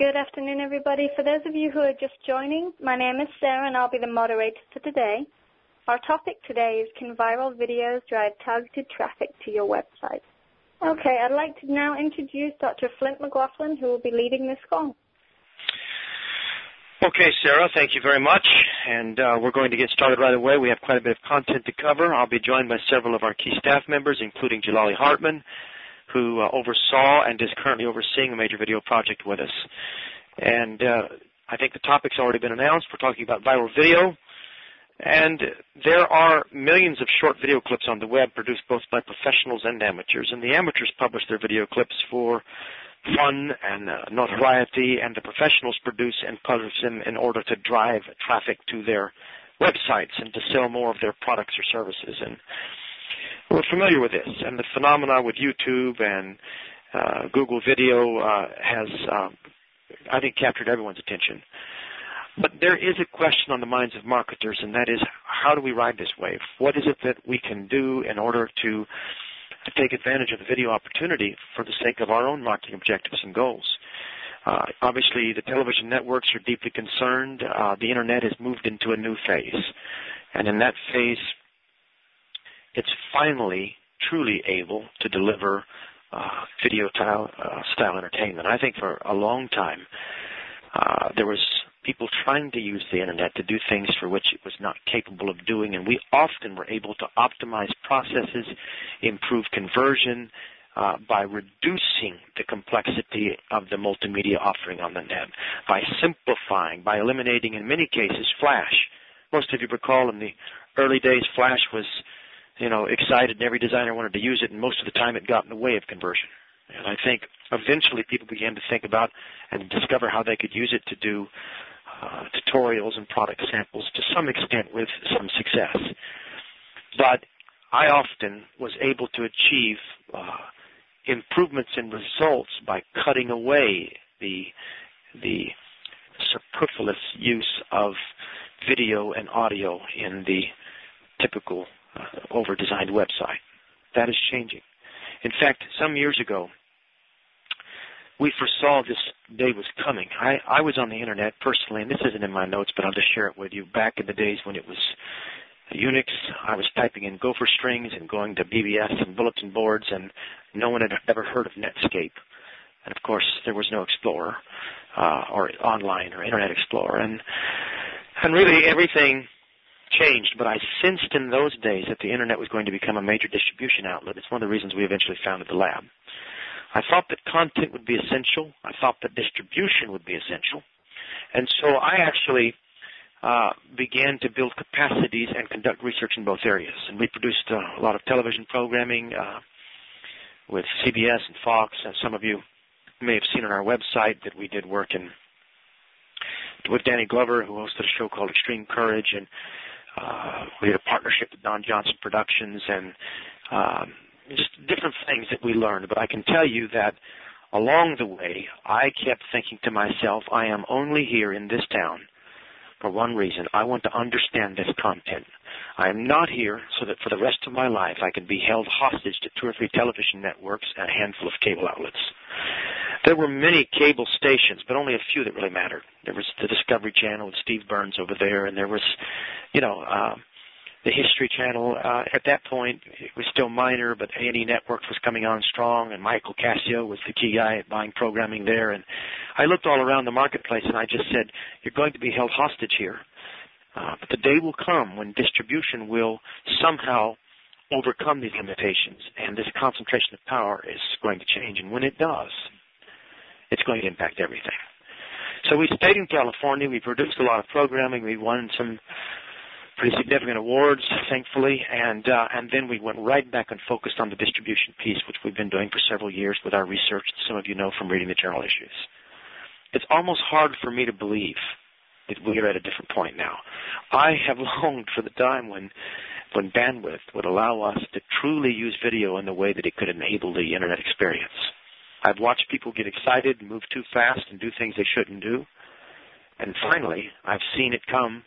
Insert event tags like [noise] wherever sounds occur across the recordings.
Good afternoon, everybody. For those of you who are just joining, my name is Sarah and I'll be the moderator for today. Our topic today is Can Viral Videos Drive Targeted Traffic to Your Website? Okay, I'd like to now introduce Dr. Flint McLaughlin, who will be leading this call. Okay, Sarah, thank you very much. And uh, we're going to get started right away. We have quite a bit of content to cover. I'll be joined by several of our key staff members, including Jalali Hartman, who uh, oversaw and is currently overseeing a major video project with us. And uh, I think the topic's already been announced. We're talking about viral video. And there are millions of short video clips on the web produced both by professionals and amateurs. And the amateurs publish their video clips for fun and uh, notoriety, and the professionals produce and publish them in order to drive traffic to their websites and to sell more of their products or services. And we're familiar with this, and the phenomena with YouTube and uh, Google Video uh, has, uh, I think, captured everyone's attention. But there is a question on the minds of marketers, and that is, how do we ride this wave? What is it that we can do in order to to take advantage of the video opportunity for the sake of our own marketing objectives and goals. Uh, obviously, the television networks are deeply concerned. Uh, the internet has moved into a new phase. And in that phase, it's finally truly able to deliver uh, video style, uh, style entertainment. I think for a long time, uh, there was people trying to use the internet to do things for which it was not capable of doing, and we often were able to optimize processes, improve conversion, uh, by reducing the complexity of the multimedia offering on the net, by simplifying, by eliminating, in many cases, Flash. Most of you recall in the early days, Flash was, you know, excited and every designer wanted to use it, and most of the time it got in the way of conversion. And I think eventually people began to think about and discover how they could use it to do uh, tutorials and product samples to some extent with some success. But I often was able to achieve uh, improvements in results by cutting away the the superfluous use of video and audio in the typical over-designed website. That is changing. In fact, some years ago, we foresaw this day was coming. I, I was on the internet personally, and this isn't in my notes, but I'll just share it with you. Back in the days when it was Unix, I was typing in gopher strings and going to BBS and bulletin boards, and no one had ever heard of Netscape. And of course, there was no Explorer uh, or online or Internet Explorer, and and really everything changed. But I sensed in those days that the internet was going to become a major distribution outlet. It's one of the reasons we eventually founded the lab. I thought that content would be essential. I thought that distribution would be essential. And so I actually uh, began to build capacities and conduct research in both areas. And we produced uh, a lot of television programming uh, with CBS and Fox. And some of you may have seen on our website that we did work in with Danny Glover, who hosted a show called Extreme Courage, and we had a partnership with Don Johnson Productions, and um, just different things that we learned. But I can tell you that along the way, I kept thinking to myself, I am only here in this town for one reason. I want to understand this content. I am not here so that for the rest of my life I can be held hostage to two or three television networks and a handful of cable outlets. There were many cable stations, but only a few that really mattered. There was the Discovery Channel with Steve Burns over there, and there was, you know, uh, the History Channel. Uh, at that point, it was still minor, but A&E Network was coming on strong, and Michael Cassio was the key guy at buying programming there. And I looked all around the marketplace, and I just said, "You're going to be held hostage here." Uh, but the day will come when distribution will somehow overcome these limitations, and this concentration of power is going to change. And when it does, it's going to impact everything. So we stayed in California. We produced a lot of programming. We won some pretty significant awards, thankfully, and uh, and then we went right back and focused on the distribution piece, which we've been doing for several years with our research. Some of you know from reading the journal issues. It's almost hard for me to believe that we're at a different point now. I have [laughs] longed for the time when when bandwidth would allow us to truly use video in the way that it could enable the internet experience. I've watched people get excited and move too fast and do things they shouldn't do. And finally, I've seen it come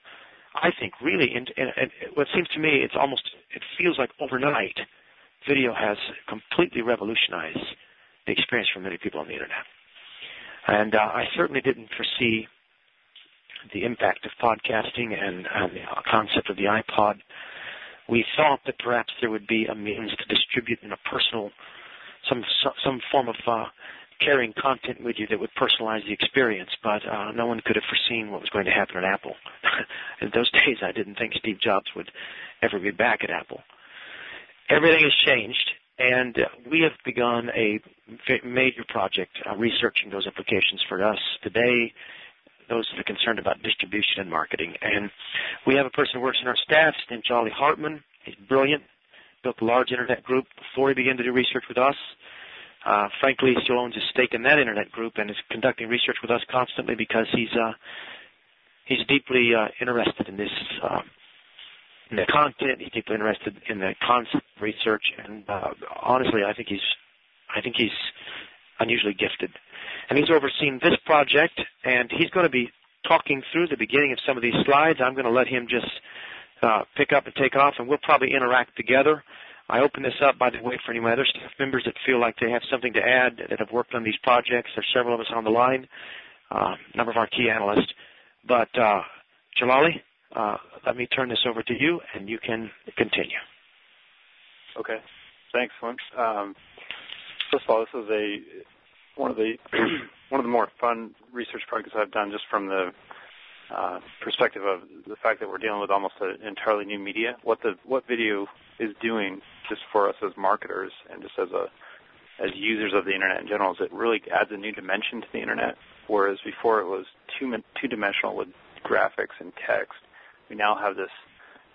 I think really, and, and, and what seems to me, it's almost, it feels like overnight, video has completely revolutionized the experience for many people on the internet. And uh, I certainly didn't foresee the impact of podcasting and, and the concept of the iPod. We thought that perhaps there would be a means to distribute in a personal, some some form of uh, carrying content with you that would personalize the experience, but uh, no one could have foreseen what was going to happen at Apple. [laughs] in those days, I didn't think Steve Jobs would ever be back at Apple. Everything has changed, and we have begun a major project uh, researching those implications for us today. Those that are concerned about distribution and marketing, and we have a person who works in our staff, named Jalali Hartman. He's brilliant. Built a large internet group before he began to do research with us. Uh, frankly, still owns a stake in that internet group and is conducting research with us constantly because he's uh, he's deeply uh, interested in this uh, in the content. He's deeply interested in the concept research, and uh, honestly, I think he's I think he's unusually gifted. And he's overseen this project, and he's going to be talking through the beginning of some of these slides. I'm going to let him just uh, pick up and take off, and we'll probably interact together. I open this up, by the way, for any of my other staff members that feel like they have something to add that have worked on these projects. There's several of us on the line, uh, a number of our key analysts. But uh, Jalali, uh, let me turn this over to you, and you can continue. Okay. Thanks, Flint. Um, first of all, this is a one of the [clears throat] one of the more fun research projects I've done, just from the uh, perspective of the fact that we're dealing with almost an entirely new media. What the what video is doing just for us as marketers and just as a as users of the internet in general is it really adds a new dimension to the internet. Whereas before it was two two dimensional with graphics and text, we now have this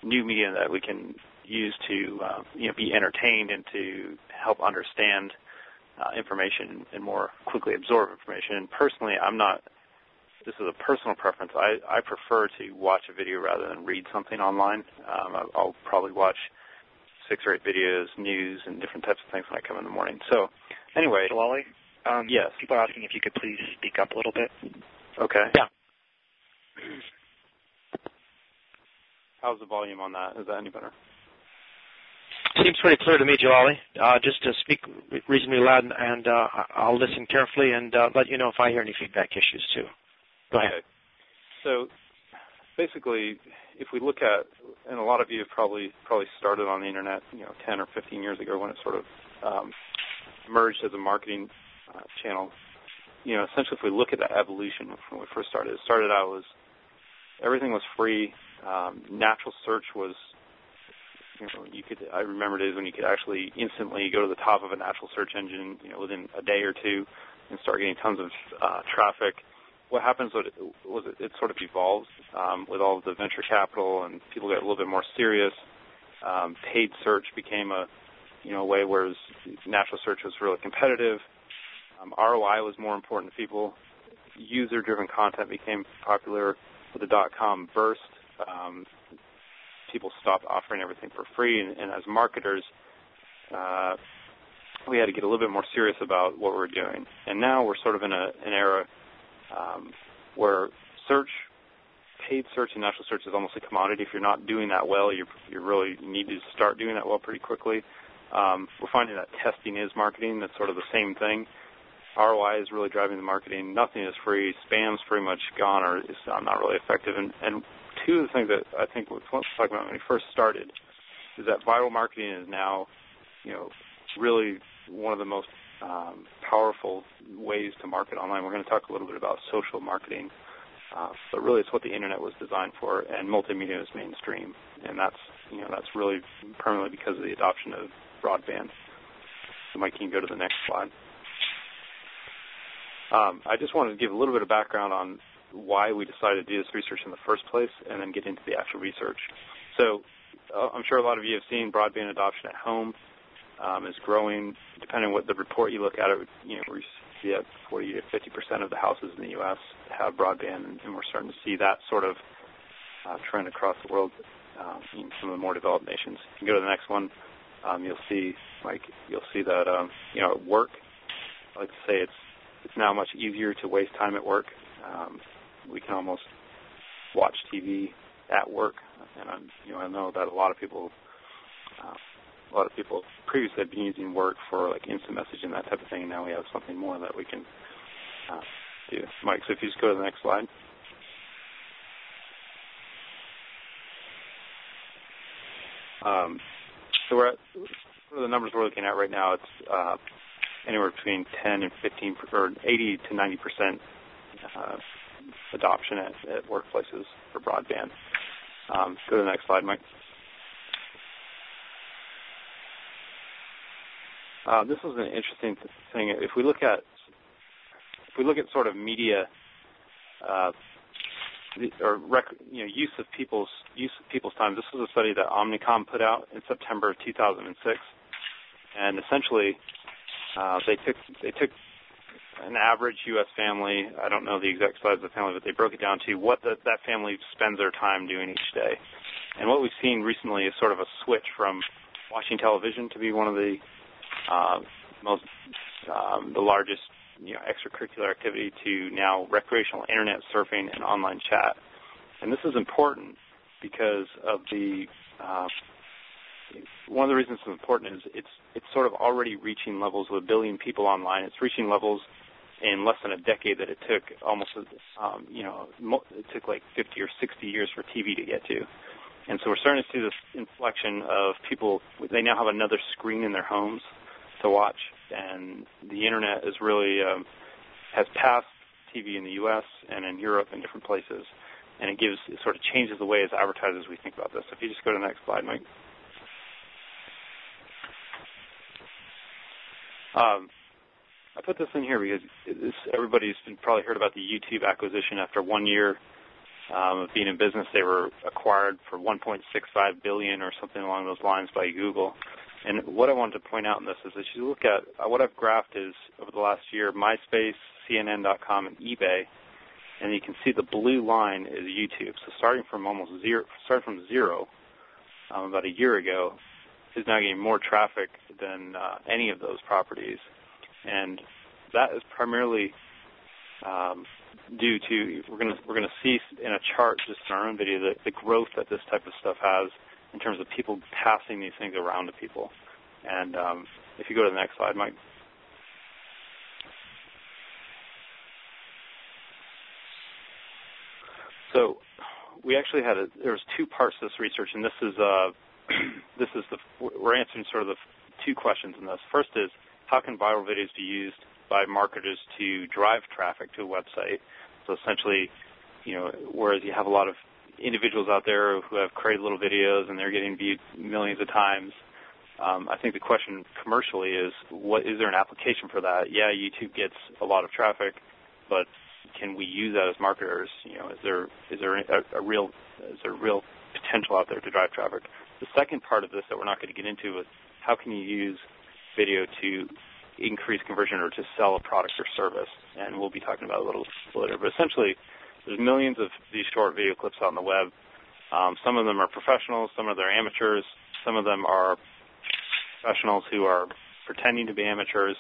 new media that we can use to uh, you know be entertained and to help understand uh, information and more quickly absorb information. And personally, I'm not. This is a personal preference. I, I prefer to watch a video rather than read something online. Um, I'll probably watch six or eight videos, news, and different types of things when I come in the morning. So, anyway, Jalali, um, yes. People are asking if you could please speak up a little bit. Okay. Yeah. How's the volume on that? Is that any better? Seems pretty clear to me, Jalali. Uh, just to speak reasonably loud, and, and uh, I'll listen carefully and uh, let you know if I hear any feedback issues too. Go ahead. Okay. So, basically, if we look at, and a lot of you have probably probably started on the internet, you know, 10 or 15 years ago when it sort of um, emerged as a marketing uh, channel. You know, essentially, if we look at that evolution when we first started, it started out was everything was free. Um, natural search was, you know, you could. I remember days when you could actually instantly go to the top of a natural search engine, you know, within a day or two, and start getting tons of uh, traffic what happens was it, it, sort of evolves um, with all of the venture capital and people get a little bit more serious. Um, paid search became a you know way whereas natural search was really competitive. Um, ROI was more important to people. User-driven content became popular with the dot-com burst. Um, people stopped offering everything for free, and, and as marketers, uh, we had to get a little bit more serious about what we're doing. And now we're sort of in a, an era um, where search, paid search and natural search is almost a commodity. If you're not doing that well, you you really need to start doing that well pretty quickly. Um, we're finding that testing is marketing. That's sort of the same thing. ROI is really driving the marketing. Nothing is free. Spam's pretty much gone or is not really effective. And, and two of the things that I think are talking about when we first started is that viral marketing is now, you know, really one of the most um, powerful ways to market online. We're going to talk a little bit about social marketing, uh, but really it's what the internet was designed for, and multimedia is mainstream, and that's you know that's really permanently because of the adoption of broadband. So Mike, can you go to the next slide? Um, I just wanted to give a little bit of background on why we decided to do this research in the first place, and then get into the actual research. So uh, I'm sure a lot of you have seen broadband adoption at home um, is growing. Depending on what the report you look at, it you know we see that 40 to 50 percent of the houses in the U.S. have broadband, and we're starting to see that sort of uh, trend across the world um, in some of the more developed nations. If you go to the next one, um, you'll see like you'll see that um, you know at work. I like to say it's it's now much easier to waste time at work. Um, we can almost watch TV at work, and I'm, you know I know that a lot of people uh, a lot of people previously have been using work for like instant messaging that type of thing, and now we have something more that we can uh, to, Mike. So if you just go to the next slide. Um, so we're at, the numbers we're looking at right now? It's uh, anywhere between 10 and 15, or 80 to 90 percent uh, adoption at, at, workplaces for broadband. Um, go to the next slide, Mike. Uh, this is an interesting thing. If we look at if we look at sort of media uh, or rec- you know use of people's use of people's time. This was a study that Omnicom put out in September of 2006, and essentially uh, they took they took an average U.S. family. I don't know the exact size of the family, but they broke it down to what the, that family spends their time doing each day. And what we've seen recently is sort of a switch from watching television to be one of the uh, most um, the largest you know, extracurricular activity to now recreational internet surfing and online chat. And this is important because of the uh, one of the reasons it's important is it's it's sort of already reaching levels of a billion people online. It's reaching levels in less than a decade that it took almost um, you know it took like 50 or 60 years for TV to get to. And so we're starting to see this inflection of people. They now have another screen in their homes to watch, and the internet is really um, has passed TV in the U.S. and in Europe and different places, and it gives it sort of changes the way as advertisers we think about this. If you just go to the next slide, Mike. Um, I put this in here because this, everybody's been, probably heard about the YouTube acquisition. After one year um, of being in business, they were acquired for 1.65 billion or something along those lines by Google. And what I wanted to point out in this is that you look at uh, what I've graphed is over the last year, MySpace, CNN.com, and eBay, and you can see the blue line is YouTube. So starting from almost zero, starting from zero um, about a year ago, is now getting more traffic than uh, any of those properties, and that is primarily um, due to we're going to we're going to see in a chart just in our own video the, the growth that this type of stuff has in terms of people passing these things around to people. And um, if you go to the next slide, Mike. So we actually had a, there was two parts to this research, and this is uh, [clears throat] this is the we're answering sort of the two questions in this. First is how can viral videos be used by marketers to drive traffic to a website? So essentially, you know, whereas you have a lot of individuals out there who have created little videos and they're getting viewed millions of times. Um, I think the question commercially is, what is there an application for that? Yeah, YouTube gets a lot of traffic, but can we use that as marketers? You know, is there is there a, a real is there real potential out there to drive traffic? The second part of this that we're not going to get into is how can you use video to increase conversion or to sell a product or service? And we'll be talking about a little later. But essentially, there's millions of these short video clips on the web. Um, some of them are professionals, some of them are amateurs, some of them are professionals who are pretending to be amateurs.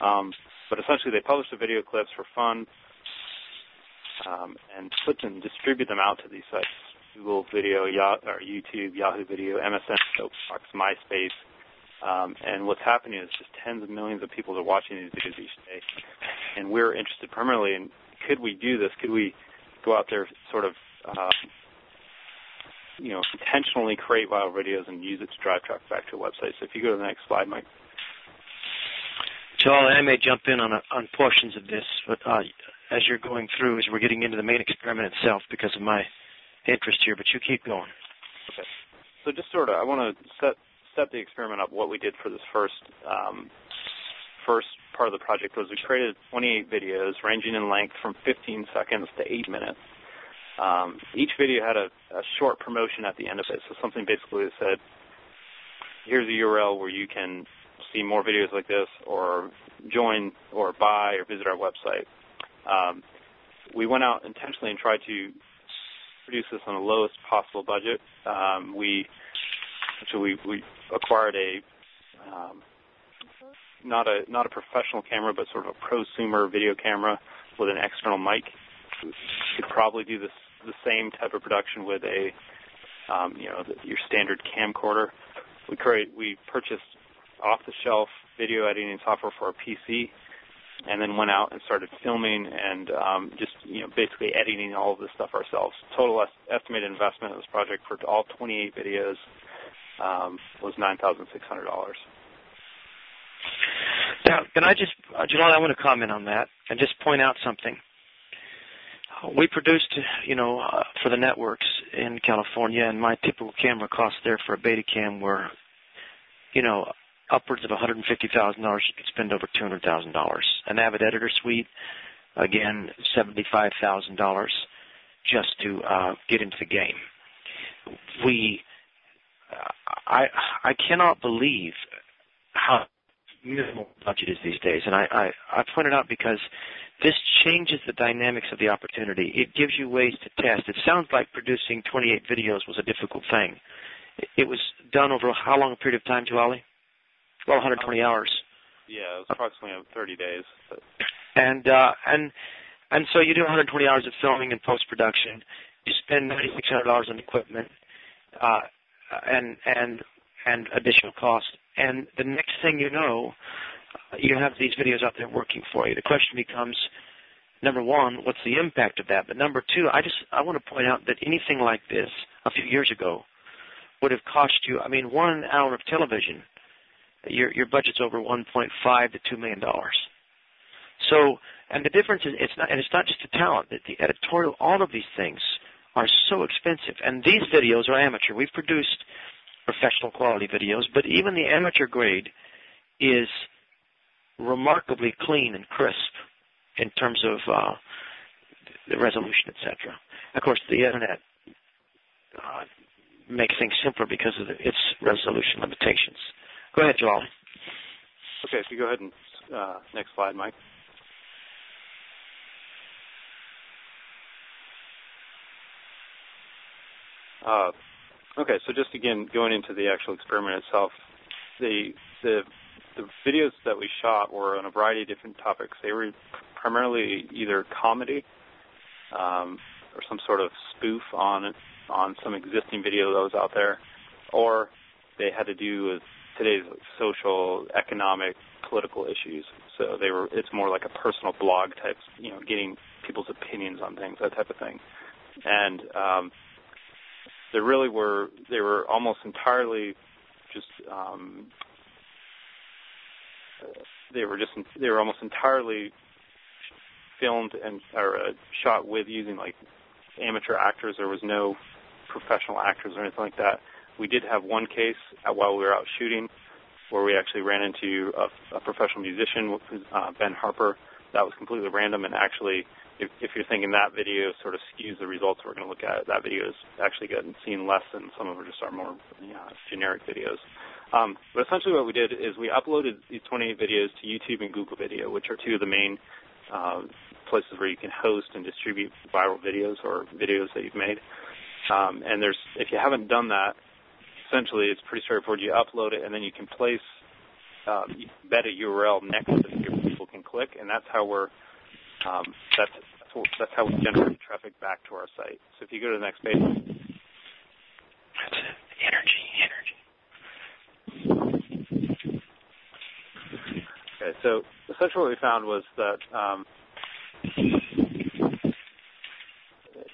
Um, but essentially, they publish the video clips for fun um, and put them, distribute them out to these sites: Google Video, Yahoo, or YouTube, Yahoo Video, MSN, Soapbox, MySpace. Um, and what's happening is just tens of millions of people are watching these videos each day. And we're interested primarily in could we do this? Could we go out there sort of uh, you know intentionally create viral videos and use it to drive traffic back to a website. So if you go to the next slide, Mike. Joel, I may jump in on a, on portions of this, but uh, as you're going through, as we're getting into the main experiment itself, because of my interest here. But you keep going. Okay. So just sort of, I want to set set the experiment up. What we did for this first um, first part of the project was we created 28 videos ranging in length from 15 seconds to 8 minutes. Um, each video had a, a, short promotion at the end of it, so something basically that said, here's a URL where you can see more videos like this or join or buy or visit our website. Um, we went out intentionally and tried to produce this on the lowest possible budget. Um, we actually we, we acquired a um, not a not a professional camera, but sort of a prosumer video camera with an external mic. Could probably do this the same type of production with a um, you know the, your standard camcorder. We create we purchased off the shelf video editing software for our PC. and then went out and started filming and um, just you know basically editing all of this stuff ourselves. Total est- estimated investment of this project for all 28 videos um, was nine thousand six hundred dollars. Now, can I just, uh, Jalal, I want to comment on that and just point out something. We produced, you know, uh, for the networks in California, and my typical camera costs there for a Betacam were, you know, upwards of $150,000. You could spend over $200,000. An Avid Editor Suite, again, $75,000 just to uh, get into the game. We, I, I cannot believe how minimal budget is these days, and I, I, I point it out because this changes the dynamics of the opportunity. It gives you ways to test. It sounds like producing 28 videos was a difficult thing. It was done over how long a period of time, Jalali? Well, 120 hours. Yeah, it was approximately 30 days. But. And uh, and and so you do 120 hours of filming and post production. You spend $9,600 on equipment, uh, and and and additional cost. And the next thing you know, you have these videos out there working for you. The question becomes, number one, what's the impact of that? But number two, I just I want to point out that anything like this a few years ago would have cost you. I mean, one hour of television, your your budget's over 1.5 to 2 million dollars. So, and the difference is it's not, and it's not just the talent. The editorial, all of these things are so expensive. And these videos are amateur. We've produced professional quality videos, but even the amateur grade is remarkably clean and crisp in terms of uh, the resolution, etc. Of course, the internet uh, makes things simpler because of the, its resolution limitations. Go ahead, Joel. Okay, if you go ahead and uh, next slide, Mike. Okay, so just again going into the actual experiment itself, the the the videos that we shot were on a variety of different topics. They were primarily either comedy um, or some sort of spoof on on some existing video that was out there, or they had to do with today's social, economic, political issues. So they were it's more like a personal blog type, you know, getting people's opinions on things, that type of thing. And um, there really were they were almost entirely just um, they were just they were almost entirely filmed and or uh, shot with using like amateur actors. There was no professional actors or anything like that. We did have one case while we were out shooting where we actually ran into a, a professional musician, uh, Ben Harper. That was completely random and actually if, if you're thinking that video sort of skews the results we're going to look at, that video is actually getting seen less than some of just our more you know, generic videos. Um, but essentially what we did is we uploaded these 28 videos to YouTube and Google Video, which are two of the main uh, places where you can host and distribute viral videos or videos that you've made. Um, and there's, if you haven't done that, essentially it's pretty straightforward. You upload it and then you can place uh, beta URL next to the video people can click, and that's how we're um, that's that's how we generate traffic back to our site. So if you go to the next page. That's it. Energy, energy. Okay, so essentially what we found was that um,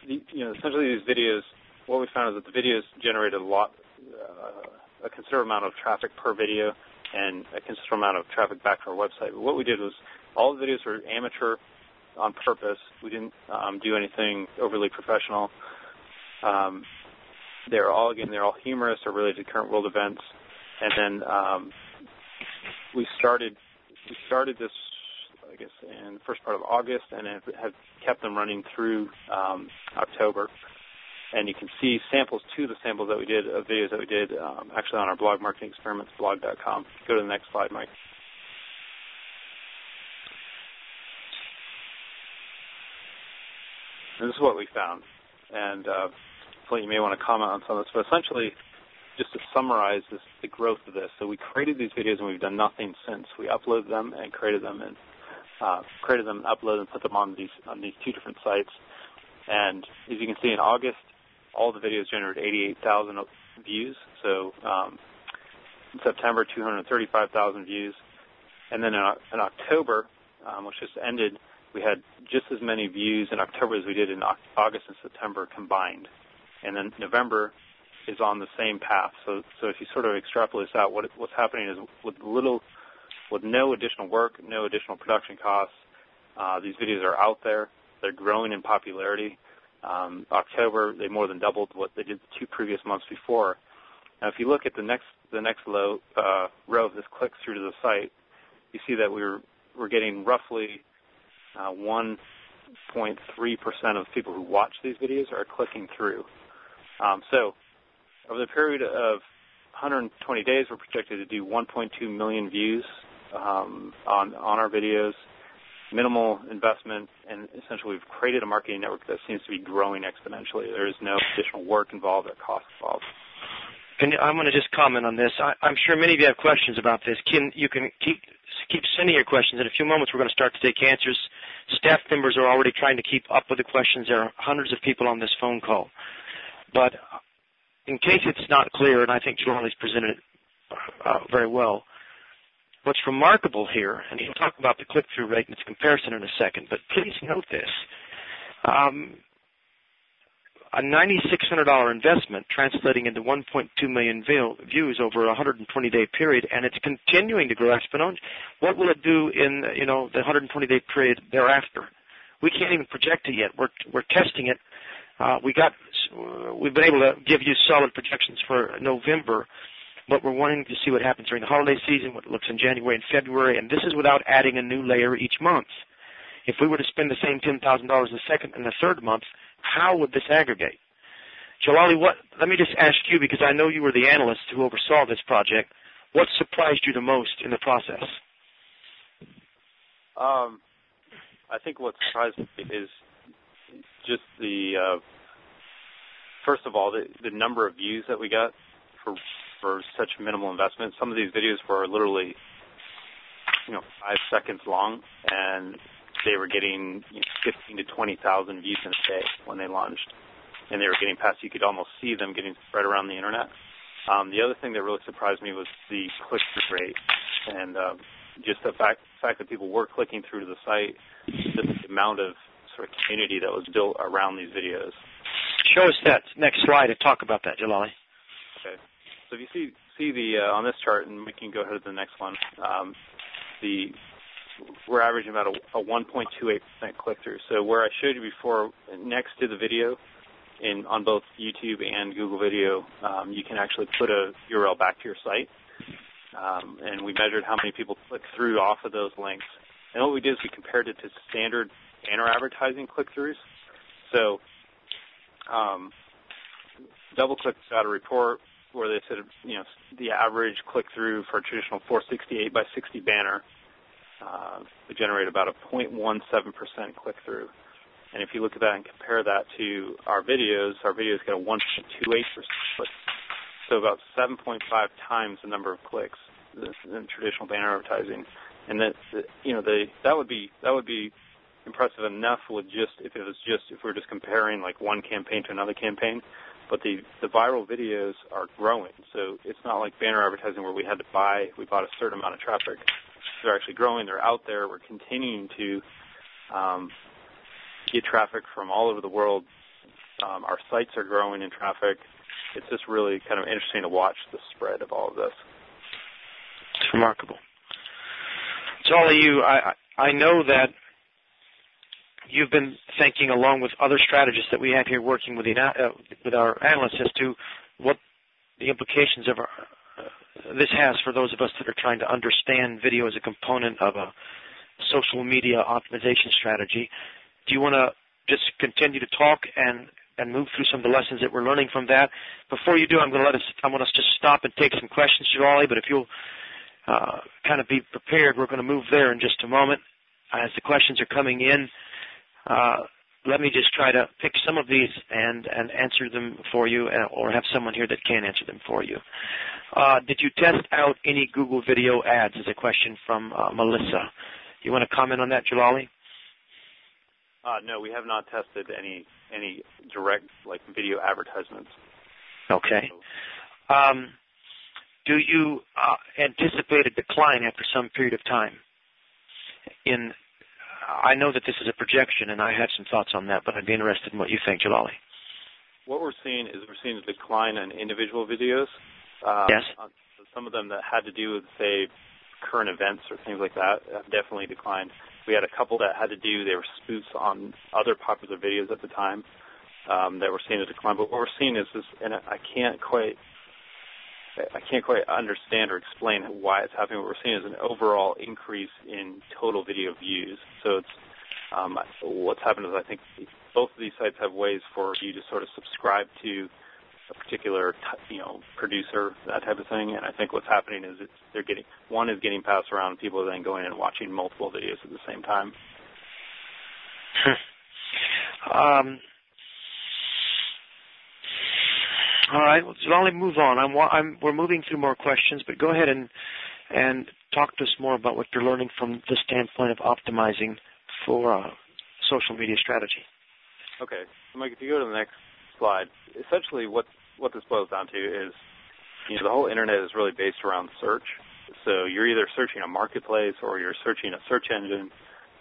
the, you know essentially these videos. What we found is that the videos generated a lot, uh, a considerable amount of traffic per video, and a considerable amount of traffic back to our website. But what we did was all the videos were amateur on purpose. We didn't um, do anything overly professional. Um, they're all again they're all humorous or related to current world events. And then um, we started we started this I guess in the first part of August and have, have kept them running through um, October. And you can see samples to the samples that we did of videos that we did um, actually on our blog marketingexperimentsblog.com. Go to the next slide, Mike. And this is what we found. And uh, you may want to comment on some of this, but essentially, just to summarize this, the growth of this. So we created these videos and we've done nothing since. We uploaded them and created them and uh, created them, and uploaded and put them on these on these two different sites. And as you can see, in August, all the videos generated 88,000 views. So um, in September, 235,000 views. And then in, in October, um, which just ended, we had just as many views in October as we did in August and September combined. And then November is on the same path. So, so if you sort of extrapolate this out, what, what's happening is with little, with no additional work, no additional production costs, uh, these videos are out there. They're growing in popularity. Um, October, they more than doubled what they did the two previous months before. Now, if you look at the next the next low, uh, row of this click through to the site, you see that we're we're getting roughly uh, 1.3% of people who watch these videos are clicking through. Um, so over the period of 120 days, we're projected to do 1.2 million views um, on on our videos. Minimal investment, and essentially we've created a marketing network that seems to be growing exponentially. There is no additional work involved or cost involved. You, I'm going to just comment on this. I, am sure many of you have questions about this. Can you can keep keep sending your questions. In a few moments, we're going to start to take answers. Staff members are already trying to keep up with the questions. There are hundreds of people on this phone call. But in case it's not clear, and I think Jalali's presented it uh, very well, what's remarkable here, and he'll talk about the click-through rate and its comparison in a second, but please note this. Um, a $9,600 investment translating into 1.2 million views over a 120-day period, and it's continuing to grow exponentially. What will it do in you know the 120-day period thereafter? We can't even project it yet. We're we're testing it. Uh, we got we've been able to give you solid projections for November, but we're wanting to see what happens during the holiday season, what it looks in January and February, and this is without adding a new layer each month. If we were to spend the same $10,000 the second and the third month, how would this aggregate? Jalali, what, let me just ask you, because I know you were the analyst who oversaw this project, what surprised you the most in the process? Um, I think what surprised me is just the, uh, first of all, the, the number of views that we got for for such minimal investment. Some of these videos were literally, you know, five seconds long, and they were getting you know, 15 to 20,000 views in a day when they launched, and they were getting past. You could almost see them getting spread around the internet. Um, the other thing that really surprised me was the click-through rate, and uh, just the fact fact that people were clicking through to the site, just the amount of sort of community that was built around these videos. Show us that next slide and talk about that, Jalali. Okay. So if you see see the uh, on this chart, and we can go ahead to the next one. Um, the we're averaging about a, a 1.28% click-through. So where I showed you before, next to the video, in on both YouTube and Google Video, um, you can actually put a URL back to your site. Um, and we measured how many people click through off of those links. And what we did is we compared it to standard banner advertising click-throughs. So um, DoubleClick got a report where they said, you know, the average click-through for a traditional 468 by 60 banner uh, we generate about a 0.17% click-through. And if you look at that and compare that to our videos, our videos get a 1.28% click. So about 7.5 times the number of clicks than traditional banner advertising. And that, you know, they, that would be that would be impressive enough with just if it was just if we are just comparing like one campaign to another campaign. But the the viral videos are growing, so it's not like banner advertising where we had to buy we bought a certain amount of traffic they're actually growing. They're out there. We're continuing to um, get traffic from all over the world. Um, our sites are growing in traffic. It's just really kind of interesting to watch the spread of all of this. It's remarkable. Of you, I, I know that you've been thinking, along with other strategists that we have here working with, the, uh, with our analysts, as to what the implications of our, this has for those of us that are trying to understand video as a component of a social media optimization strategy. Do you want to just continue to talk and and move through some of the lessons that we're learning from that? Before you do, I'm going to let us I want us to stop and take some questions, Jalali. But if you'll uh, kind of be prepared, we're going to move there in just a moment as the questions are coming in. Uh, let me just try to pick some of these and, and answer them for you, uh, or have someone here that can answer them for you. Uh, did you test out any Google Video ads? Is a question from uh, Melissa. You want to comment on that, Jalali? Uh, no, we have not tested any any direct like video advertisements. Okay. Um, do you uh, anticipate a decline after some period of time in I know that this is a projection, and I had some thoughts on that, but I'd be interested in what you think, Jalali. What we're seeing is we're seeing a decline in individual videos. Uh, yes. Some of them that had to do with, say, current events or things like that have definitely declined. We had a couple that had to do, they were spoofs on other popular videos at the time um, that we're seeing a decline. But what we're seeing is this, and I can't quite I can't quite understand or explain why it's happening. What we're seeing is an overall increase in total video views. So it's um, what's happened is I think both of these sites have ways for you to sort of subscribe to a particular you know producer that type of thing. And I think what's happening is it's they're getting one is getting passed around. People are then going and watching multiple videos at the same time. um, all right, well, only move on. I'm, I'm, we're moving through more questions, but go ahead and and talk to us more about what you're learning from the standpoint of optimizing for uh, social media strategy. Okay, Mike, if you go to the next slide, essentially what what this boils down to is, you know, the whole internet is really based around search. So you're either searching a marketplace or you're searching a search engine,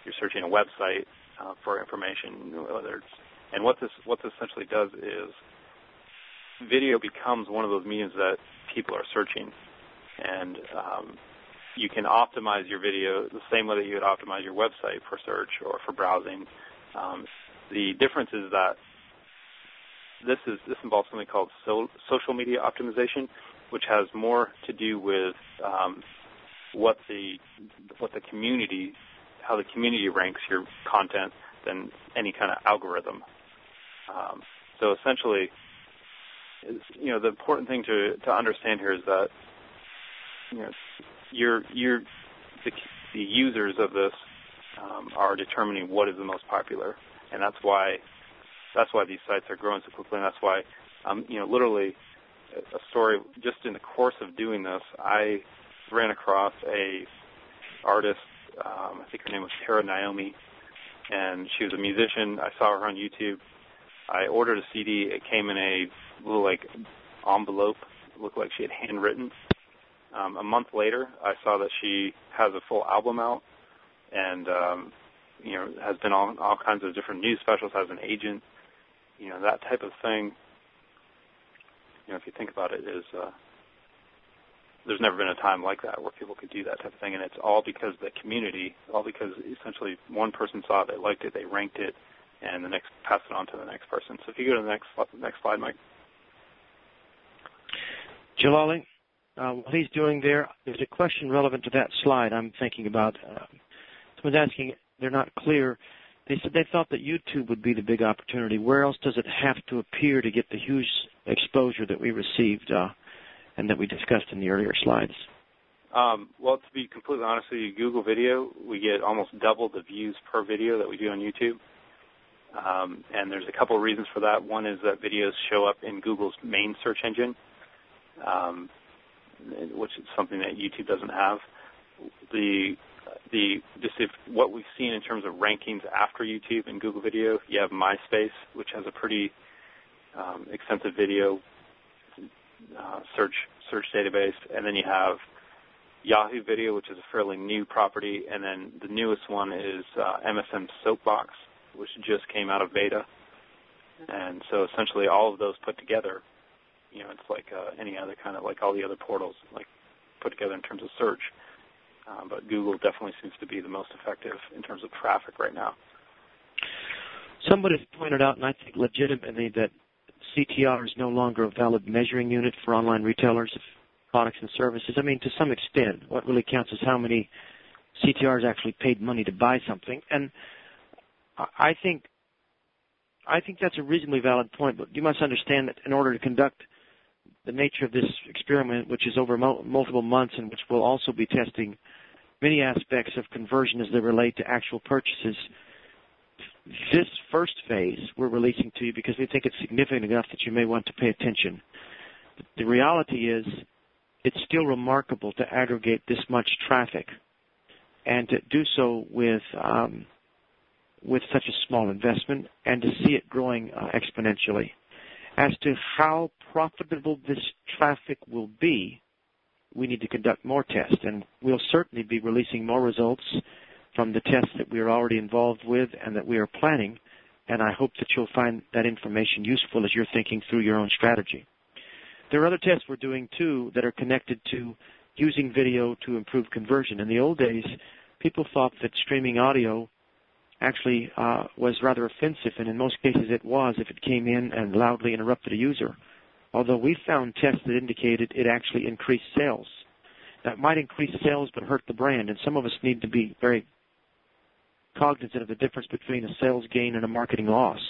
you're searching a website uh, for information, whether it's and what this what this essentially does is video becomes one of those mediums that people are searching, and um, you can optimize your video the same way that you would optimize your website for search or for browsing. Um, the difference is that this is this involves something called so, social media optimization, which has more to do with um, what the what the community how the community ranks your content than any kind of algorithm. Um, so essentially, you know, the important thing to to understand here is that you know, you're you're the, the users of this um, are determining what is the most popular, and that's why that's why these sites are growing so quickly, and that's why um, you know, literally a story just in the course of doing this, I ran across a artist. Um, I think her name was Tara Naomi, and she was a musician. I saw her on YouTube. I ordered a CD. It came in a little like envelope. Looked like she had handwritten. Um, a month later, I saw that she has a full album out, and um, you know has been on all kinds of different news specials. Has an agent, you know that type of thing. You know, if you think about it, is uh, there's never been a time like that where people could do that type of thing, and it's all because the community, all because essentially one person saw it, they liked it, they ranked it, and the next pass it on to the next person. So if you go to the next next slide, Mike. Jalali, uh, what he's doing there, there's a question relevant to that slide I'm thinking about. Uh, someone's asking, they're not clear. They said they thought that YouTube would be the big opportunity. Where else does it have to appear to get the huge exposure that we received uh, and that we discussed in the earlier slides? Um, well, to be completely honest with you, Google Video, we get almost double the views per video that we do on YouTube. Um, and there's a couple of reasons for that. One is that videos show up in Google's main search engine, um, which is something that YouTube doesn't have. The the just if what we've seen in terms of rankings after YouTube and Google Video, you have MySpace, which has a pretty um, extensive video uh, search search database, and then you have Yahoo Video, which is a fairly new property, and then the newest one is uh, MSN Soapbox, which just came out of beta. And so essentially all of those put together, you know, it's like uh, any other kind of like all the other portals, like put together in terms of search. Um, but Google definitely seems to be the most effective in terms of traffic right now. Somebody pointed out, and I think legitimately, that CTR is no longer a valid measuring unit for online retailers of products and services. I mean, to some extent, what really counts is how many CTRs actually paid money to buy something. And I think I think that's a reasonably valid point, but you must understand that in order to conduct the nature of this experiment, which is over multiple months and which will also be testing many aspects of conversion as they relate to actual purchases, this first phase we're releasing to you because we think it's significant enough that you may want to pay attention. The reality is it's still remarkable to aggregate this much traffic and to do so with um, with such a small investment and to see it growing uh, exponentially. As to how profitable this traffic will be, we need to conduct more tests, and we'll certainly be releasing more results from the tests that we are already involved with and that we are planning, and I hope that you'll find that information useful as you're thinking through your own strategy. There are other tests we're doing too that are connected to using video to improve conversion. In the old days, people thought that streaming audio actually uh, was rather offensive, and in most cases it was if it came in and loudly interrupted a user. Although we found tests that indicated it actually increased sales. That might increase sales but hurt the brand, and some of us need to be very cognizant of the difference between a sales gain and a marketing loss.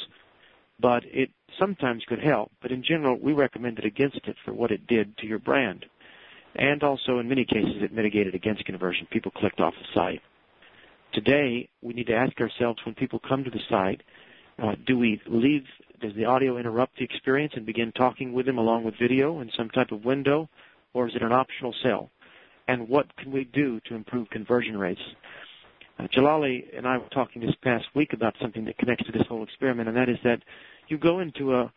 But it sometimes could help, but in general, we recommended against it for what it did to your brand. And also, in many cases, it mitigated against conversion. People clicked off the site. Today, we need to ask ourselves when people come to the site, uh, do we leave, does the audio interrupt the experience and begin talking with them along with video in some type of window, or is it an optional sell? And what can we do to improve conversion rates? Uh, Jalali and I were talking this past week about something that connects to this whole experiment, and that is that you go into a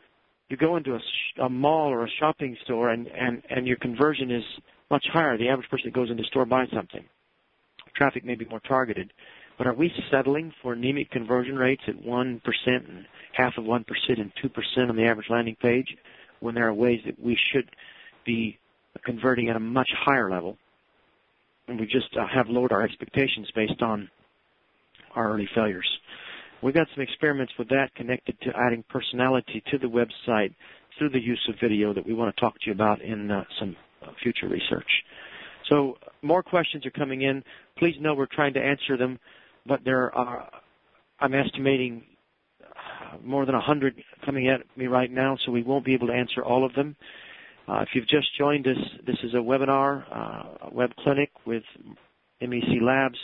you go into a, sh- a mall or a shopping store, and, and and your conversion is much higher. The average person that goes into the store buys something traffic may be more targeted. But are we settling for anemic conversion rates at 1% and half of 1% and 2% on the average landing page when there are ways that we should be converting at a much higher level? And we just uh, have lowered our expectations based on our early failures. We've got some experiments with that connected to adding personality to the website through the use of video that we want to talk to you about in uh, some uh, future research. So more questions are coming in. Please know we're trying to answer them, but there are, I'm estimating more than 100 coming at me right now, so we won't be able to answer all of them. Uh, if you've just joined us, this is a webinar, uh, a web clinic with MEC Labs.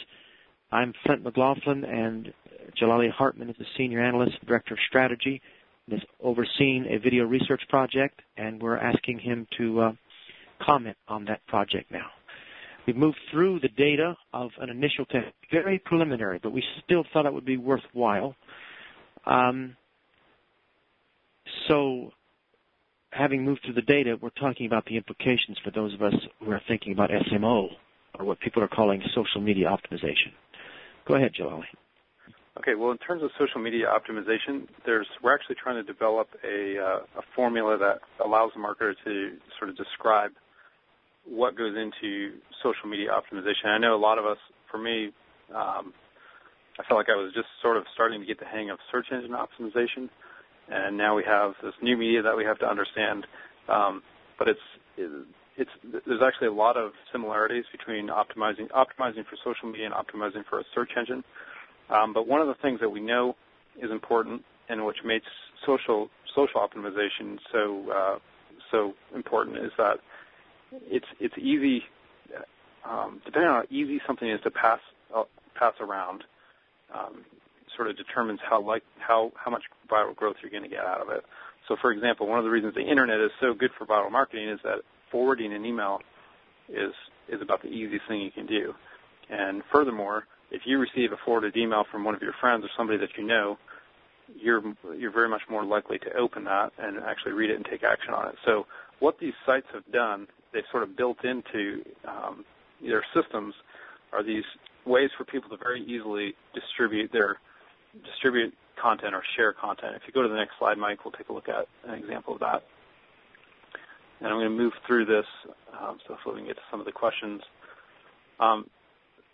I'm Flint McLaughlin, and Jalali Hartman is the Senior Analyst, Director of Strategy, and is overseeing a video research project, and we're asking him to uh, comment on that project now. We've moved through the data of an initial test, very preliminary, but we still thought it would be worthwhile. Um, so, having moved through the data, we're talking about the implications for those of us who are thinking about SMO, or what people are calling social media optimization. Go ahead, Jalali. Okay, well, in terms of social media optimization, we're actually trying to develop a, uh, a formula that allows the marketer to sort of describe what goes into social media optimization. I know a lot of us, for me, um, I felt like I was just sort of starting to get the hang of search engine optimization, and now we have this new media that we have to understand. Um, but it's it's there's actually a lot of similarities between optimizing optimizing for social media and optimizing for a search engine. Um, but one of the things that we know is important and which makes social social optimization so uh, so important is that it's it's easy, um, depending on how easy something is to pass uh, pass around, um, sort of determines how like how how much viral growth you're going to get out of it. So, for example, one of the reasons the internet is so good for viral marketing is that forwarding an email is is about the easiest thing you can do. And furthermore, if you receive a forwarded email from one of your friends or somebody that you know, you're you're very much more likely to open that and actually read it and take action on it. So what these sites have done they've sort of built into um, their systems are these ways for people to very easily distribute their distribute content or share content. If you go to the next slide, Mike, we'll take a look at an example of that. And I'm going to move through this um, so we can get to some of the questions. Um,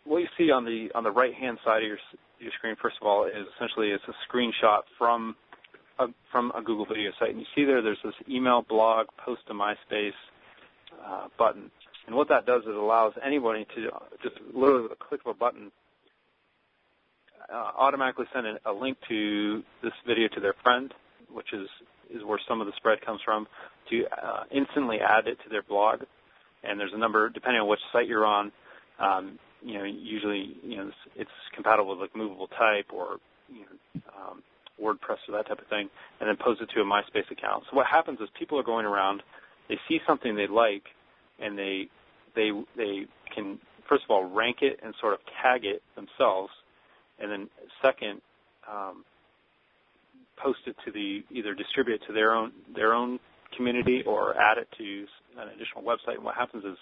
what you see on the on the right hand side of your your screen, first of all, is essentially it's a screenshot from a, from a Google Video site, and you see there there's this email, blog, post to MySpace, uh, button. And what that does is allows anybody to just literally with a click of a button uh, automatically send a link to this video to their friend, which is is where some of the spread comes from, to uh, instantly add it to their blog. And there's a number, depending on which site you're on, um, you know, usually you know it's, it's compatible with like movable type or you know, um, WordPress or that type of thing, and then post it to a MySpace account. So what happens is people are going around they see something they like and they they they can first of all rank it and sort of tag it themselves, and then second um, post it to the either distribute it to their own their own community or add it to an additional website. And what happens is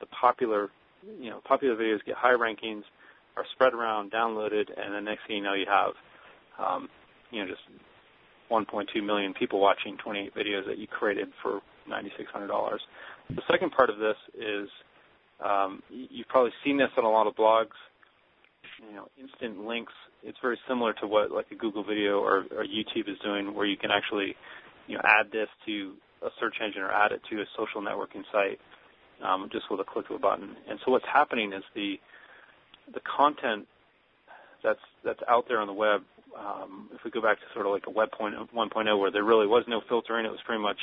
the popular you know popular videos get high rankings, are spread around, downloaded, and the next thing you know, you have, um, you know, just 1.2 million people watching 28 videos that you created for $9,600. The second part of this is um, you've probably seen this on a lot of blogs. You know, instant links. It's very similar to what like a Google video or, or YouTube is doing, where you can actually, you know, add this to a search engine or add it to a social networking site um, just with a click of a button. And so what's happening is the the content that's that's out there on the web. Um, if we go back to sort of like a Web 1.0, where there really was no filtering, it was pretty much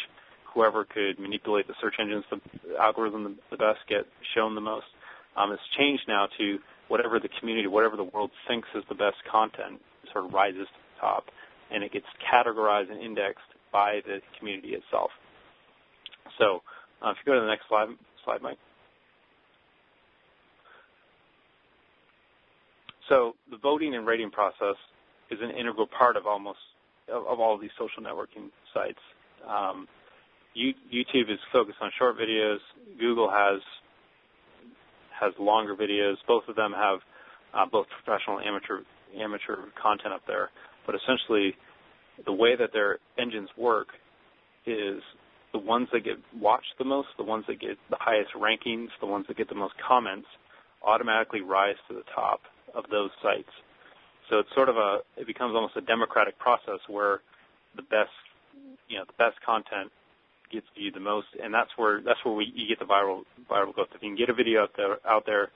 whoever could manipulate the search engines, the algorithm the, best, get shown the most. Um, it's changed now to whatever the community, whatever the world thinks is the best content, sort of rises to the top, and it gets categorized and indexed by the community itself. So, uh, if you go to the next slide, slide, Mike. So the voting and rating process is an integral part of almost of, of all of these social networking sites. Um, YouTube is focused on short videos. Google has has longer videos. Both of them have uh, both professional and amateur amateur content up there. But essentially, the way that their engines work is the ones that get watched the most, the ones that get the highest rankings, the ones that get the most comments, automatically rise to the top of those sites. So it's sort of a, it becomes almost a democratic process where the best, you know, the best content gets viewed the most, and that's where that's where we you get the viral viral growth. If you can get a video out there out there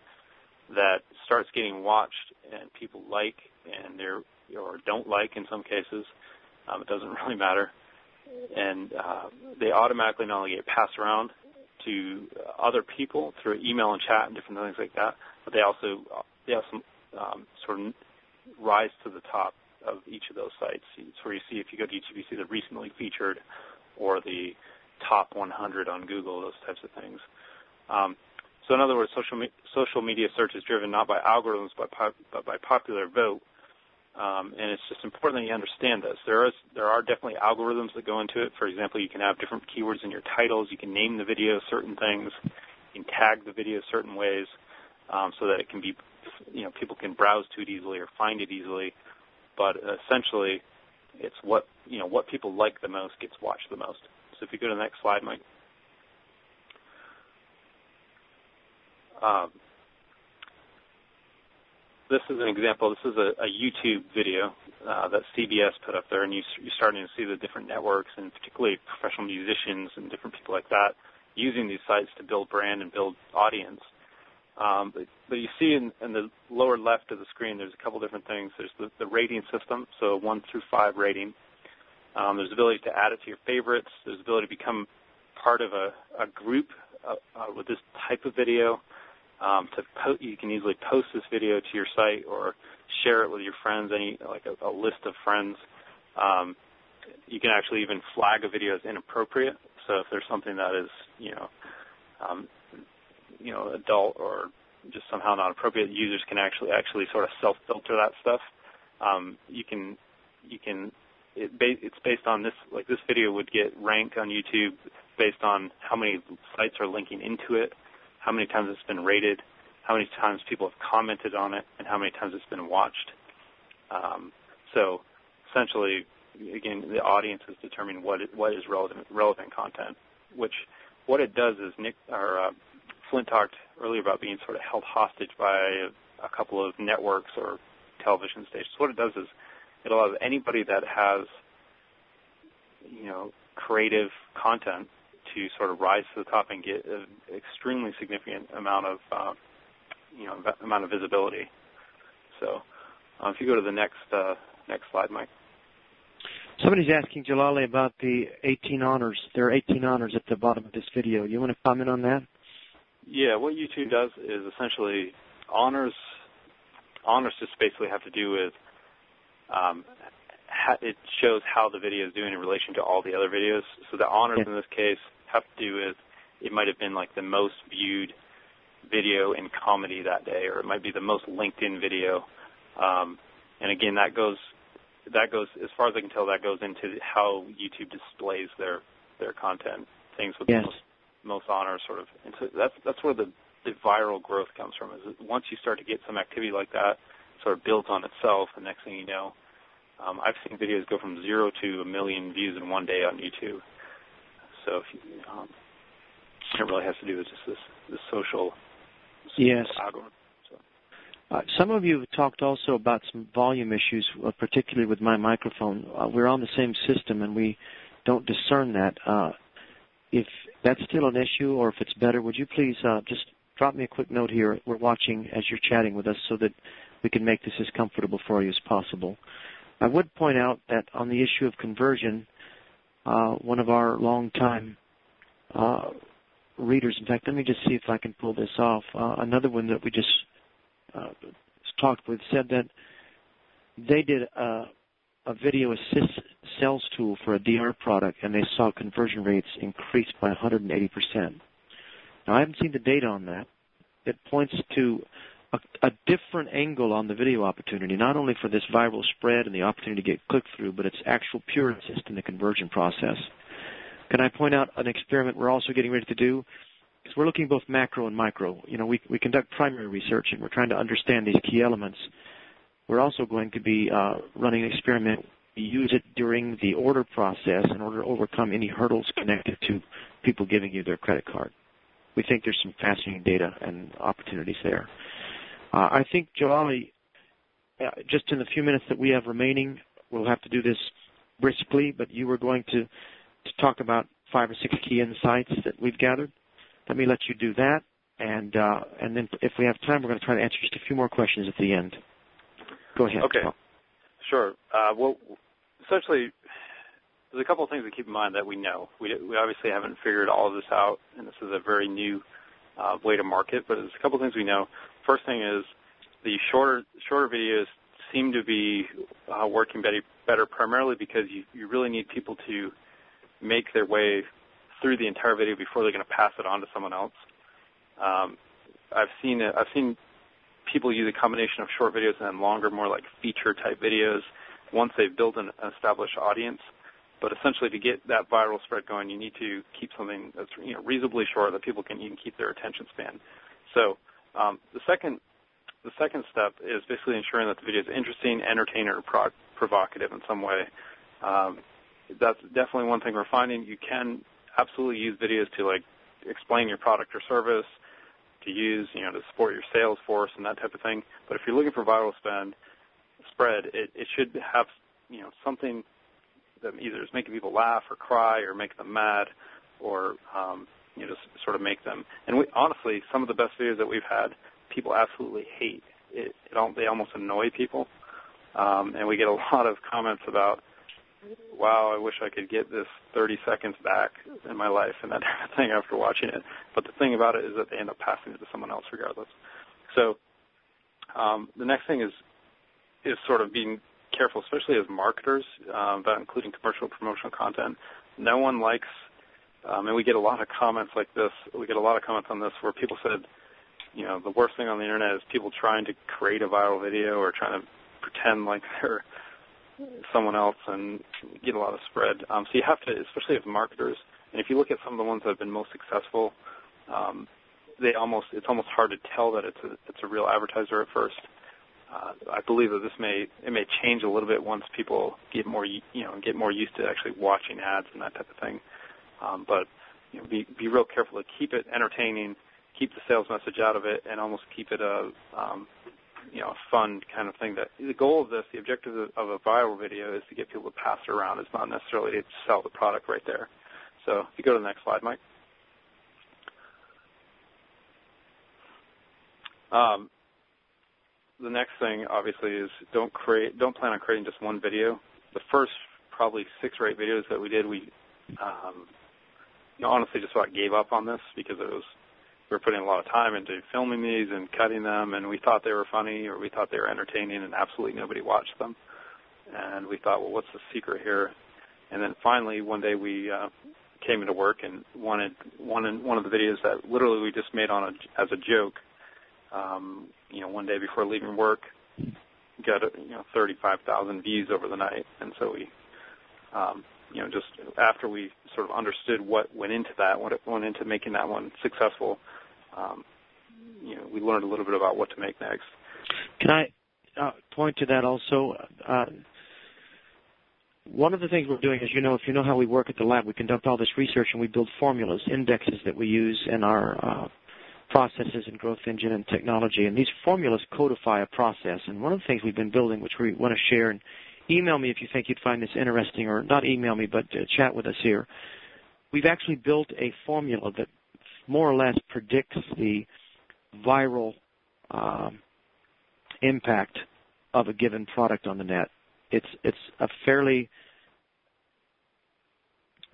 that starts getting watched and people like and they're or don't like in some cases, um, it doesn't [laughs] really matter and uh, they automatically not only get passed around to other people through email and chat and different things like that, but they also they also um, sort of rise to the top of each of those sites. It's where you see if you go to YouTube, you see the recently featured or the top 100 on Google, those types of things. Um, so in other words, social me- social media search is driven not by algorithms but, but by popular vote, um, and it's just important that you understand this. There is there are definitely algorithms that go into it. For example, you can have different keywords in your titles. You can name the video certain things. You can tag the video certain ways um, so that it can be, you know, people can browse to it easily or find it easily. But essentially, it's what you know what people like the most gets watched the most. So if you go to the next slide, Mike. Um, this is an example. This is a, a YouTube video uh, that CBS put up there, and you, you're starting to see the different networks and particularly professional musicians and different people like that using these sites to build brand and build audience. Um, but, but, you see in, in, the lower left of the screen, there's a couple different things. There's the, the rating system, so one through five rating. Um, there's the ability to add it to your favorites. There's the ability to become part of a, a group uh, uh, with this type of video. Um, to po- you can easily post this video to your site or share it with your friends, any like a, a list of friends. Um, you can actually even flag a video as inappropriate. So if there's something that is, you know, um, you know, adult or just somehow not appropriate, users can actually actually sort of self-filter that stuff. Um, you can you can it ba- it's based on this like this video would get ranked on YouTube based on how many sites are linking into it how many times it's been rated, how many times people have commented on it, and how many times it's been watched. Um, so essentially, again, the audience is determining what what is relevant relevant content. Which what it does is Nick or uh, Flint talked earlier about being sort of held hostage by a, a couple of networks or television stations. What it does is it allows anybody that has you know creative content to sort of rise to the top and get an extremely significant amount of uh, you know amount of visibility. So uh, if you go to the next uh, next slide, Mike. Somebody's asking Jalali about the 18 honors. There are 18 honors at the bottom of this video. You want to comment on that? Yeah, what YouTube does is essentially honors. Honors just basically have to do with um, it shows how the video is doing in relation to all the other videos. So the honors yeah. in this case have to do with it might have been like the most viewed video in comedy that day, or it might be the most linked in video. Um, and again, that goes that goes as far as I can tell. That goes into how YouTube displays their their content. Things with yes. the most, most honor, sort of. And so that's that's where the the viral growth comes from. Is once you start to get some activity like that, sort of builds on itself, the next thing you know, um, I've seen videos go from zero to a million views in one day on YouTube. So if you, um, it really has to do with just this, this social, yes. algorithm. Uh, some of you have talked also about some volume issues, uh, particularly with my microphone. Uh, we're on the same system and we don't discern that. Uh, if that's still an issue or if it's better, would you please uh, just drop me a quick note here? We're watching as you're chatting with us so that we can make this as comfortable for you as possible. I would point out that on the issue of conversion, uh, one of our longtime uh, readers, in fact, let me just see if I can pull this off. Uh, another one that we just uh, talked with said that they did a, a video assist sales tool for a DR product and they saw conversion rates increase by 180%. Now, I haven't seen the data on that. It points to a, a, different angle on the video opportunity, not only for this viral spread and the opportunity to get click through, but it's actual pure assist in the conversion process. Can I point out an experiment we're also getting ready to do? Because we're looking both macro and micro. You know, we, we conduct primary research and we're trying to understand these key elements. We're also going to be uh, running an experiment. We use it during the order process in order to overcome any hurdles connected to people giving you their credit card. We think there's some fascinating data and opportunities there. Uh, I think, Jalali, uh, just in the few minutes that we have remaining, we'll have to do this briskly, but you were going to, to talk about five or six key insights that we've gathered. Let me let you do that, and uh, and then if we have time, we're going to try to answer just a few more questions at the end. Go ahead. Okay. Sure. Uh, well, essentially, there's a couple of things to keep in mind that we know. We, we obviously haven't figured all of this out, and this is a very new uh, way to market. But there's a couple of things we know. First thing is the shorter shorter videos seem to be uh, working better, better primarily because you, you really need people to make their way through the entire video before they're going to pass it on to someone else. Um, I've seen I've seen people use a combination of short videos and longer, more like feature type videos once they've built an established audience. But essentially, to get that viral spread going, you need to keep something that's you know, reasonably short that people can even keep their attention span. So um, the second the second step is basically ensuring that the video is interesting, entertaining, or pro- provocative in some way. Um, that's definitely one thing we're finding. You can absolutely use videos to like explain your product or service, to use you know to support your sales force and that type of thing. But if you're looking for viral spend spread, it, it should have you know something that either is making people laugh or cry or make them mad or um, you just sort of make them. And we, honestly, some of the best videos that we've had, people absolutely hate. It, it they almost annoy people, um, and we get a [laughs] lot of comments about, "Wow, I wish I could get this 30 seconds back in my life," and that kind [laughs] of thing after watching it. But the thing about it is that they end up passing it to someone else regardless. So um, the next thing is is sort of being careful, especially as marketers, um, about including commercial promotional content. No one likes, um, and we get a lot of comments like this. We get a lot of comments on this where people said, you know, the worst thing on the internet is people trying to create a viral video or trying to pretend like [laughs] they're someone else and get a lot of spread. Um, so you have to, especially as marketers, and if you look at some of the ones that have been most successful, um, they almost it's almost hard to tell that it's a it's a real advertiser at first uh, I believe that this may it may change a little bit once people get more you know get more used to actually watching ads and that type of thing. Um, but you know, be be real careful to keep it entertaining, keep the sales message out of it, and almost keep it a um, you know a fun kind of thing. That the goal of this, the objective of a viral video, is to get people to pass it around. It's not necessarily to sell the product right there. So if you go to the next slide, Mike. Um, the next thing obviously is don't create don't plan on creating just one video. The first probably six or eight videos that we did, we um, you know, honestly just about gave up on this because it was we were putting a lot of time into filming these and cutting them, and we thought they were funny or we thought they were entertaining, and absolutely nobody watched them. And we thought, well, what's the secret here? And then finally, one day we uh, came into work and wanted one in, one of the videos that literally we just made on a, as a joke um, you know, one day before leaving work, got you know 35,000 views over the night, and so we, um, you know, just after we sort of understood what went into that, what went into making that one successful, um, you know we learned a little bit about what to make next. Can I uh, point to that also? Uh, one of the things we're doing is, you know, if you know how we work at the lab, we conduct all this research and we build formulas, indexes that we use in our uh, processes and growth engine and technology. And these formulas codify a process. And one of the things we've been building, which we want to share, and email me if you think you'd find this interesting, or not email me, but uh, chat with us here. We've actually built a formula that more or less predicts the viral um, impact of a given product on the net. It's it's a fairly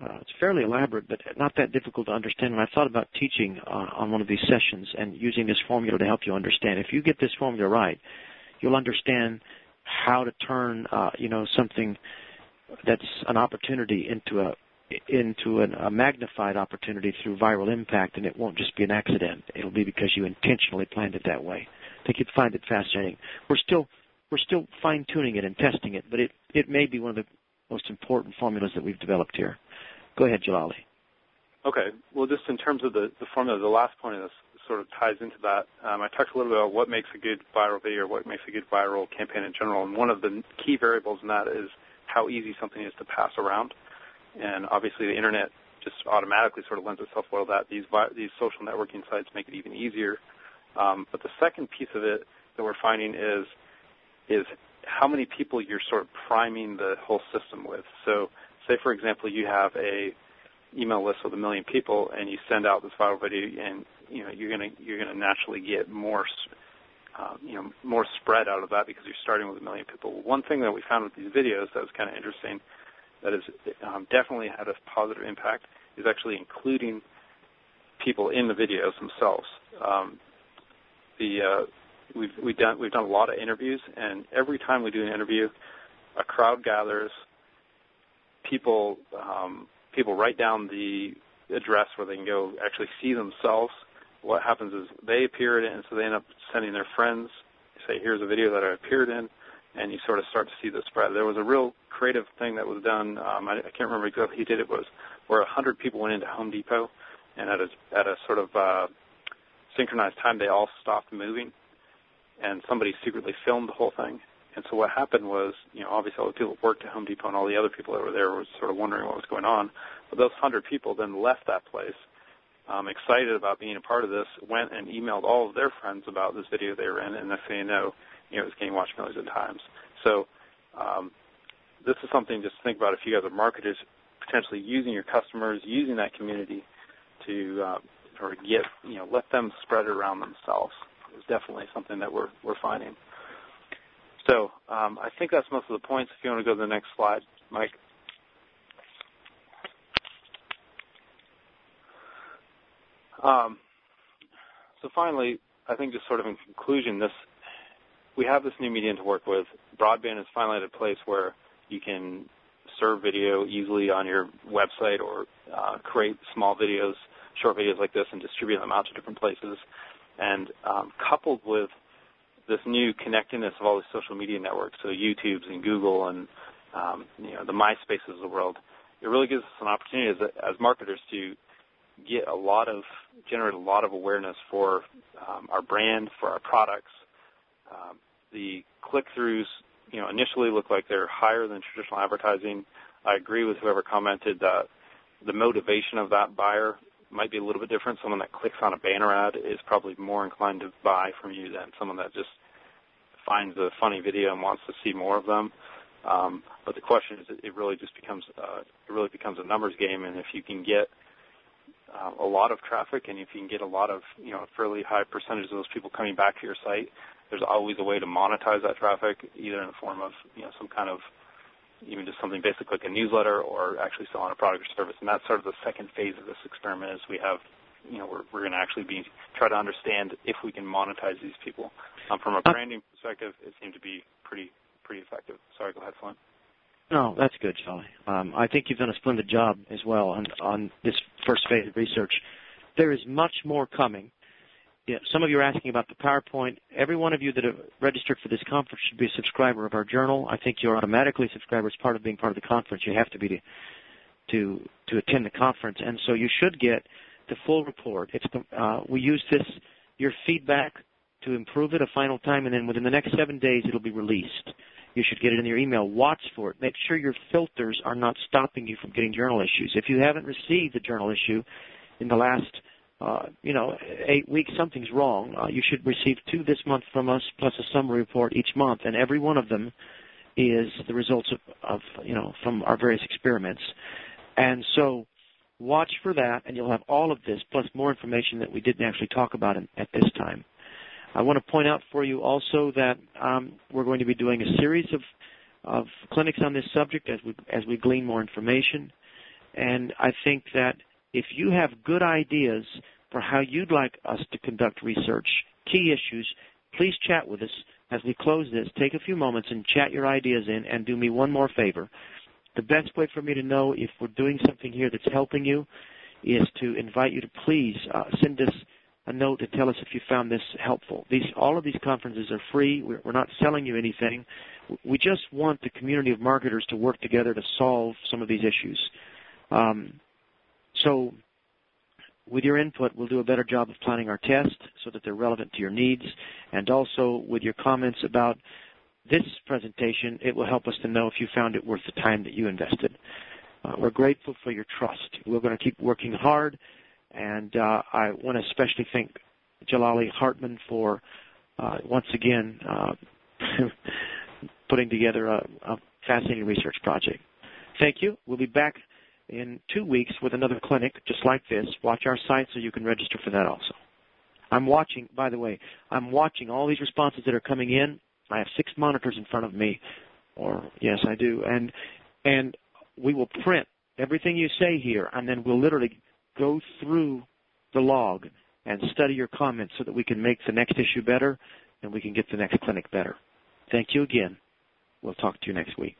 uh, it's fairly elaborate, but not that difficult to understand. And I thought about teaching uh, on one of these sessions and using this formula to help you understand. If you get this formula right, you'll understand how to turn, uh, you know, something that's an opportunity into a into an, a magnified opportunity through viral impact, and it won't just be an accident. It'll be because you intentionally planned it that way. I think you'd find it fascinating. We're still we're still fine tuning it and testing it, but it it may be one of the most important formulas that we've developed here. Go ahead, Jalali. Okay. Well, just in terms of the, the formula, the last point of this sort of ties into that. Um, I talked a little bit about what makes a good viral video or what makes a good viral campaign in general, and one of the key variables in that is how easy something is to pass around. And obviously, the internet just automatically sort of lends itself well to that. These these social networking sites make it even easier. Um, but the second piece of it that we're finding is is how many people you're sort of priming the whole system with. So say for example you have a email list with a million people and you send out this viral video and you know you're to you're to naturally get more um, you know more spread out of that because you're starting with a million people. One thing that we found with these videos that was kind of interesting that has um, definitely had a positive impact is actually including people in the videos themselves. Um, the uh, we've we've done we've done a lot of interviews, and every time we do an interview, a crowd gathers people um, people write down the address where they can go actually see themselves. What happens is they appear in it, and so they end up sending their friends. Say, here's a video that I appeared in, and you sort of start to see the spread. There was a real creative thing that was done. Um, I, I can't remember exactly who did it. Was where a hundred people went into Home Depot, and at a at a sort of uh, synchronized time, they all stopped moving, and somebody secretly filmed the whole thing and so what happened was, you know, obviously all the people that worked at Home Depot and all the other people that were there were sort of wondering what was going on. But those hundred people then left that place, um, excited about being a part of this, went and emailed all of their friends about this video they were in, and next thing you know, you know, it was getting watched millions of times. So um, this is something just to think about if you guys are marketers, potentially using your customers, using that community to uh, or get, you know, let them spread it around themselves. Is definitely something that we're we're finding. So um, I think that's most of the points. If you want to go to the next slide, Mike. Um, so finally, I think just sort of in conclusion, this we have this new medium to work with. Broadband is finally at a place where you can serve video easily on your website or uh, create small videos, short videos like this, and distribute them out to different places. And um, coupled with this new connectedness of all these social media networks, so YouTube's and Google and um, you know the MySpaces of the world, it really gives us an opportunity as, as marketers to get a lot of generate a lot of awareness for um, our brand, for our products. Um, the click-throughs, you know, initially look like they're higher than traditional advertising. I agree with whoever commented that the motivation of that buyer might be a little bit different. Someone that clicks on a banner ad is probably more inclined to buy from you than someone that just finds a funny video and wants to see more of them. Um, but the question is, it really just becomes uh, it really becomes a numbers game, and if you can get uh, a lot of traffic, and if you can get a lot of you know a fairly high percentage of those people coming back to your site, there's always a way to monetize that traffic, either in the form of you know some kind of even just something basic like a newsletter or actually selling a product or service. And that's sort of the second phase of this experiment is we have, you know, we're, we're going to actually be try to understand if we can monetize these people. Um, from a uh, branding perspective, it seemed to be pretty pretty effective. Sorry, go ahead, Flint. No, that's good, Jalali. Um, I think you've done a splendid job as well on, on this first phase of research. There is much more coming some of you are asking about the PowerPoint. Every one of you that have registered for this conference should be a subscriber of our journal. I think you're automatically a subscriber as part of being part of the conference. You have to be to to, to attend the conference, and so you should get the full report. It's uh, we use this your feedback to improve it a final time, and then within the next seven days, it'll be released. You should get it in your email. Watch for it. Make sure your filters are not stopping you from getting journal issues. If you haven't received a journal issue in the last, uh, you know, eight weeks, something's wrong. Uh, you should receive two this month from us, plus a summary report each month, and every one of them is the results of, of you know, from our various experiments. And so, watch for that, and you'll have all of this plus more information that we didn't actually talk about in, at this time. I want to point out for you also that um, we're going to be doing a series of, of clinics on this subject as we as we glean more information. And I think that if you have good ideas for how you'd like us to conduct research, key issues, please chat with us as we close this. Take a few moments and chat your ideas in, and do me one more favor. The best way for me to know if we're doing something here that's helping you is to invite you to please uh, send us a note to tell us if you found this helpful. These, all of these conferences are free. We're, we're not selling you anything. We just want the community of marketers to work together to solve some of these issues. Um, so, with your input, we'll do a better job of planning our tests so that they're relevant to your needs. And also, with your comments about this presentation, it will help us to know if you found it worth the time that you invested. Uh, we're grateful for your trust. We're going to keep working hard and uh, I want to especially thank Jalali Hartman for uh, once again uh, [laughs] putting together a, a, fascinating research project. Thank you. We'll be back in two weeks with another clinic just like this. Watch our site so you can register for that also. I'm watching, by the way, I'm watching all these responses that are coming in. I have six monitors in front of me, or yes, I do, and and we will print everything you say here, and then we'll literally go through the log and study your comments so that we can make the next issue better and we can get the next clinic better. Thank you again. We'll talk to you next week.